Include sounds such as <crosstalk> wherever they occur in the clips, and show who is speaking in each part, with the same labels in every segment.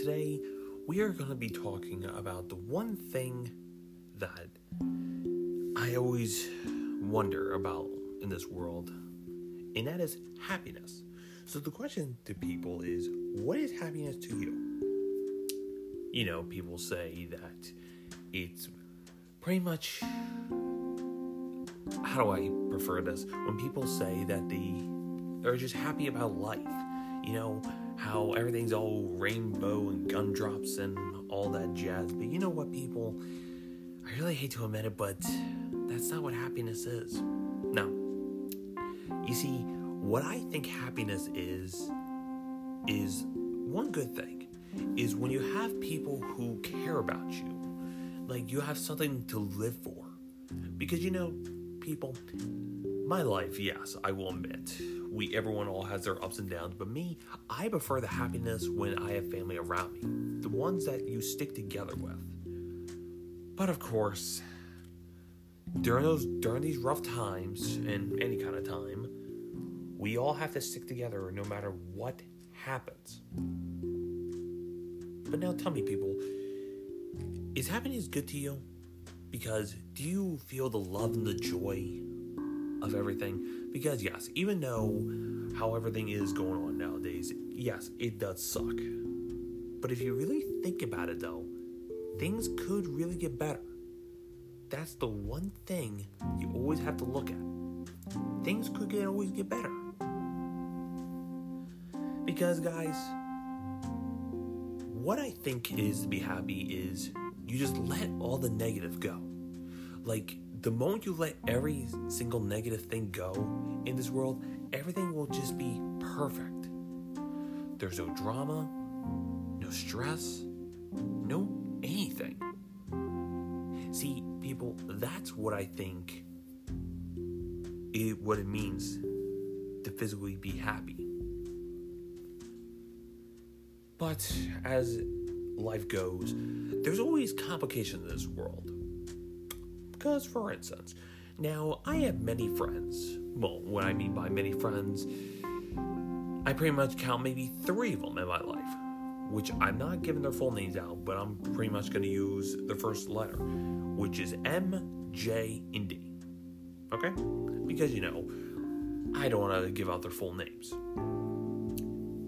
Speaker 1: today we are going to be talking about the one thing that I always wonder about in this world, and that is happiness. So, the question to people is what is happiness to you? You know, people say that it's pretty much. How do I prefer this? When people say that they are just happy about life, you know, how everything's all rainbow and gumdrops and all that jazz. But you know what, people? I really hate to admit it, but that's not what happiness is. No. You see, what I think happiness is, is one good thing, is when you have people who care about you. Like you have something to live for. Because you know, people, my life, yes, I will admit, we everyone all has their ups and downs, but me, I prefer the happiness when I have family around me, the ones that you stick together with. But of course, during those during these rough times and any kind of time, we all have to stick together no matter what happens. But now tell me people, is happiness good to you? Because do you feel the love and the joy of everything? Because yes, even though how everything is going on nowadays, yes, it does suck. But if you really think about it though, things could really get better. That's the one thing you always have to look at. Things could get always get better. Because guys, what I think is to be happy is you just let all the negative go. Like the moment you let every single negative thing go in this world, everything will just be perfect. There's no drama, no stress, no anything. See, people, that's what I think it what it means to physically be happy. But as life goes, there's always complications in this world. Because, for instance, now I have many friends. Well, what I mean by many friends, I pretty much count maybe three of them in my life, which I'm not giving their full names out, but I'm pretty much going to use the first letter, which is M, J, and D. Okay? Because, you know, I don't want to give out their full names.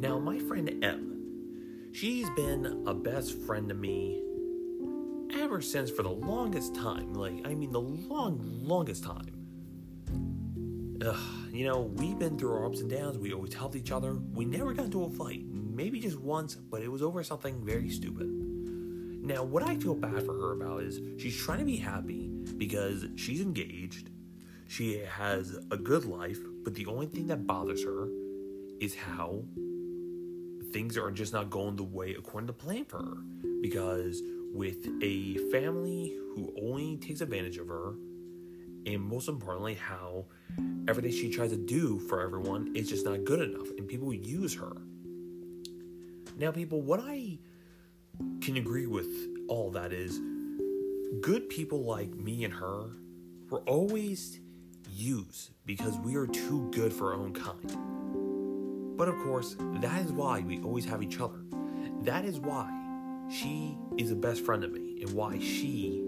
Speaker 1: Now, my friend M, she's been a best friend to me ever since for the longest time. Like, I mean, the long, longest time. Ugh, you know, we've been through our ups and downs. We always helped each other. We never got into a fight. Maybe just once, but it was over something very stupid. Now, what I feel bad for her about is she's trying to be happy because she's engaged. She has a good life, but the only thing that bothers her is how things are just not going the way according to plan for her. Because with a family who only takes advantage of her, and most importantly, how everything she tries to do for everyone is just not good enough, and people use her. Now, people, what I can agree with all that is good people like me and her were always used because we are too good for our own kind. But of course, that is why we always have each other. That is why she is a best friend of me and why she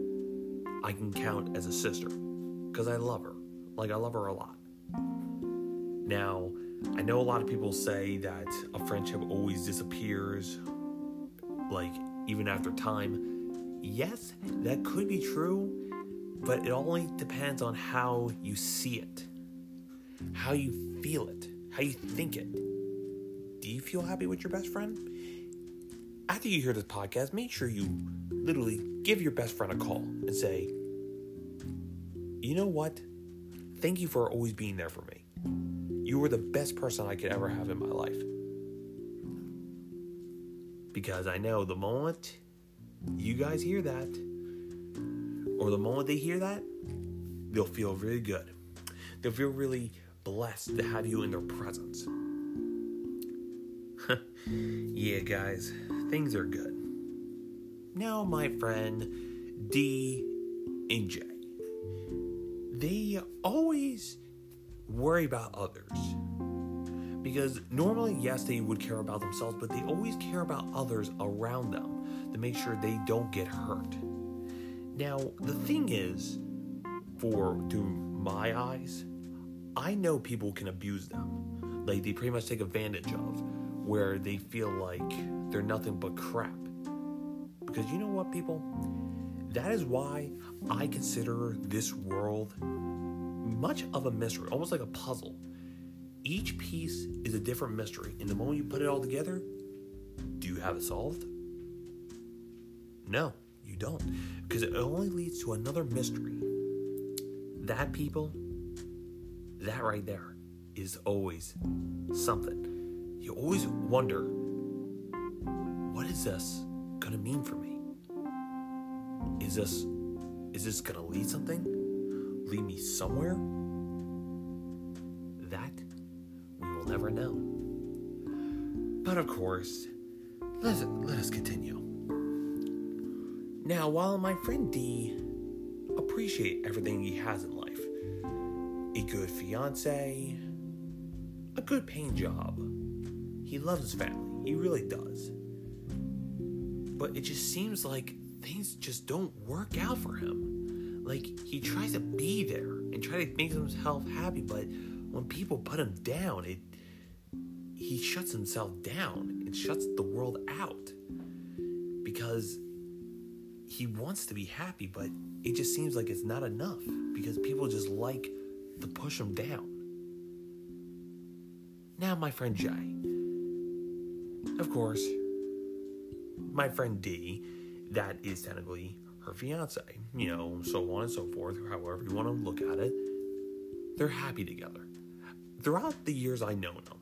Speaker 1: I can count as a sister because I love her. Like I love her a lot. Now, I know a lot of people say that a friendship always disappears like even after time. Yes, that could be true, but it only depends on how you see it. How you feel it, how you think it. Do you feel happy with your best friend? After you hear this podcast, make sure you literally give your best friend a call and say, you know what? Thank you for always being there for me. You were the best person I could ever have in my life. Because I know the moment you guys hear that, or the moment they hear that, they'll feel really good. They'll feel really blessed to have you in their presence. <laughs> yeah, guys, things are good. Now, my friend D and J, they always worry about others. Because normally, yes, they would care about themselves, but they always care about others around them to make sure they don't get hurt. Now, the thing is, for through my eyes, I know people can abuse them. Like they pretty much take advantage of, where they feel like they're nothing but crap. Because you know what, people? That is why I consider this world much of a mystery, almost like a puzzle. Each piece is a different mystery, and the moment you put it all together, do you have it solved? No, you don't. Because it only leads to another mystery. That, people, that right there is always something. You always wonder what is this going to mean for me? Is this is this going to lead something? Lead me somewhere? That we will never know. But of course, let us, let us continue. Now, while my friend D appreciate everything he has in life, a good fiance, a good paying job, he loves his family. He really does. But it just seems like things just don't work out for him. Like he tries to be there and try to make himself happy, but when people put him down, it he shuts himself down and shuts the world out because he wants to be happy, but it just seems like it's not enough because people just like to push him down. Now, my friend Jay. Of course, my friend D, that is technically her fiance, you know, so on and so forth, however you want to look at it. They're happy together. Throughout the years I know them,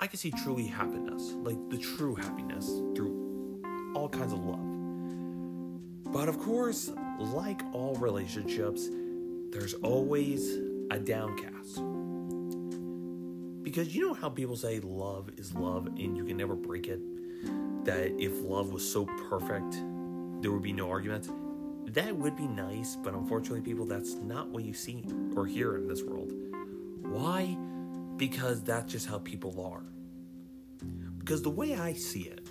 Speaker 1: I can see truly happiness, like the true happiness through all kinds of love. But of course, like all relationships, there's always a downcast. Because you know how people say love is love and you can never break it? That if love was so perfect, there would be no arguments? That would be nice, but unfortunately, people, that's not what you see or hear in this world. Why? Because that's just how people are. Because the way I see it,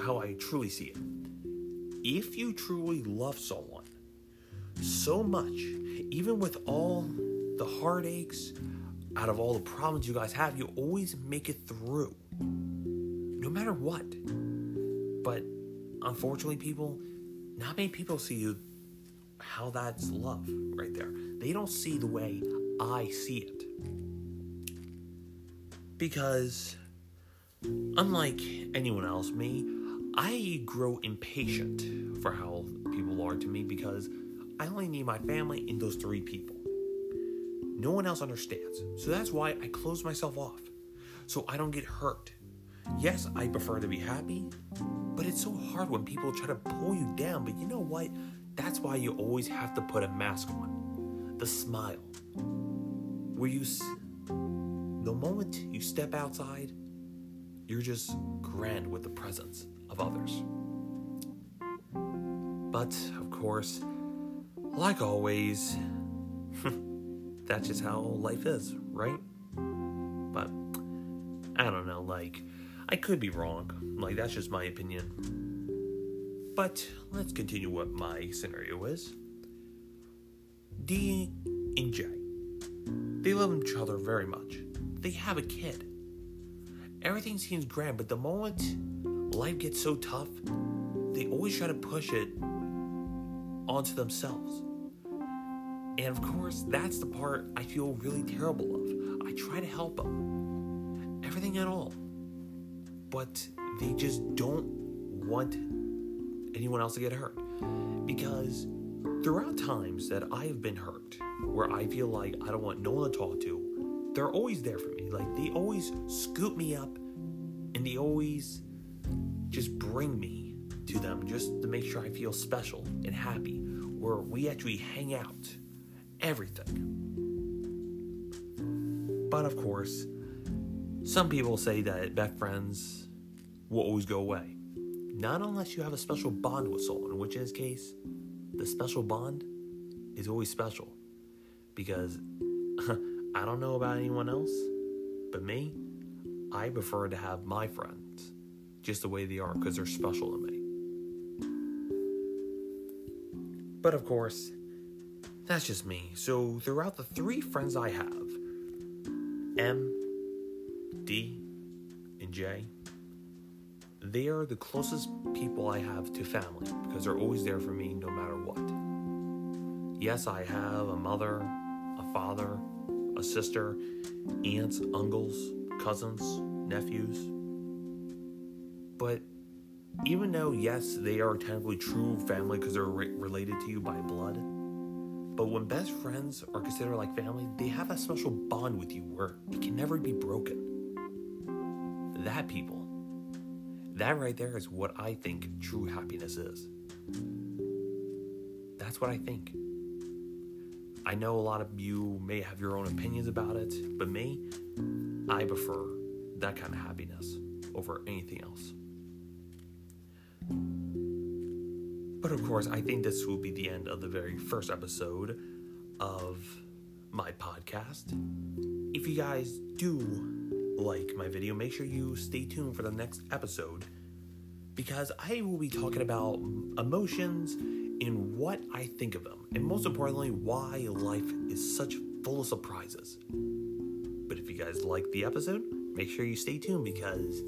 Speaker 1: how I truly see it, if you truly love someone so much, even with all the heartaches, out of all the problems you guys have, you always make it through. No matter what. But unfortunately, people, not many people see you how that's love right there. They don't see the way I see it. Because unlike anyone else, me, I grow impatient for how people are to me because I only need my family and those three people. No one else understands. So that's why I close myself off. So I don't get hurt. Yes, I prefer to be happy, but it's so hard when people try to pull you down. But you know what? That's why you always have to put a mask on. The smile. Where you, the moment you step outside, you're just grand with the presence of others. But, of course, like always, <laughs> that's just how life is, right? But, I don't know, like, I could be wrong. Like, that's just my opinion. But, let's continue what my scenario is. D and J. They love each other very much. They have a kid. Everything seems grand, but the moment life gets so tough, they always try to push it onto themselves. And of course, that's the part I feel really terrible of. I try to help them, everything at all, but they just don't want anyone else to get hurt. Because throughout times that I have been hurt, where I feel like I don't want no one to talk to, they're always there for me. Like they always scoop me up and they always just bring me to them just to make sure I feel special and happy, where we actually hang out, everything. But of course, some people say that best friends will always go away. Not unless you have a special bond with someone, which in this case, the special bond is always special. Because <laughs> I don't know about anyone else, but me, I prefer to have my friends just the way they are because they're special to me. But of course, that's just me. So throughout the three friends I have M, D, and J they are the closest people I have to family because they're always there for me no matter what. Yes, I have a mother, a father, a sister, aunts, uncles, cousins, nephews. But even though, yes, they are technically true family because they're re- related to you by blood, but when best friends are considered like family, they have a special bond with you where it can never be broken. That people that right there is what I think true happiness is. That's what I think. I know a lot of you may have your own opinions about it, but me, I prefer that kind of happiness over anything else. But of course, I think this will be the end of the very first episode of my podcast. If you guys do like my video, make sure you stay tuned for the next episode because I will be talking about emotions and what I think of them, and most importantly, why life is such full of surprises. But if you guys like the episode, make sure you stay tuned because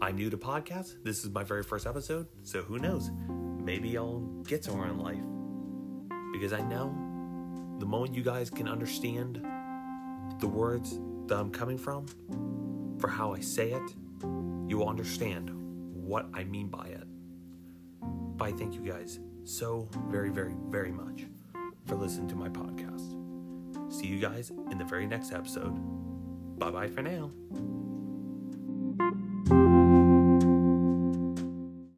Speaker 1: I'm new to podcasts. This is my very first episode, so who knows? Maybe I'll get somewhere in life. Because I know the moment you guys can understand the words that I'm coming from, for how I say it, you will understand what I mean by it. But I thank you guys so very, very, very much for listening to my podcast. See you guys in the very next episode. Bye bye for now.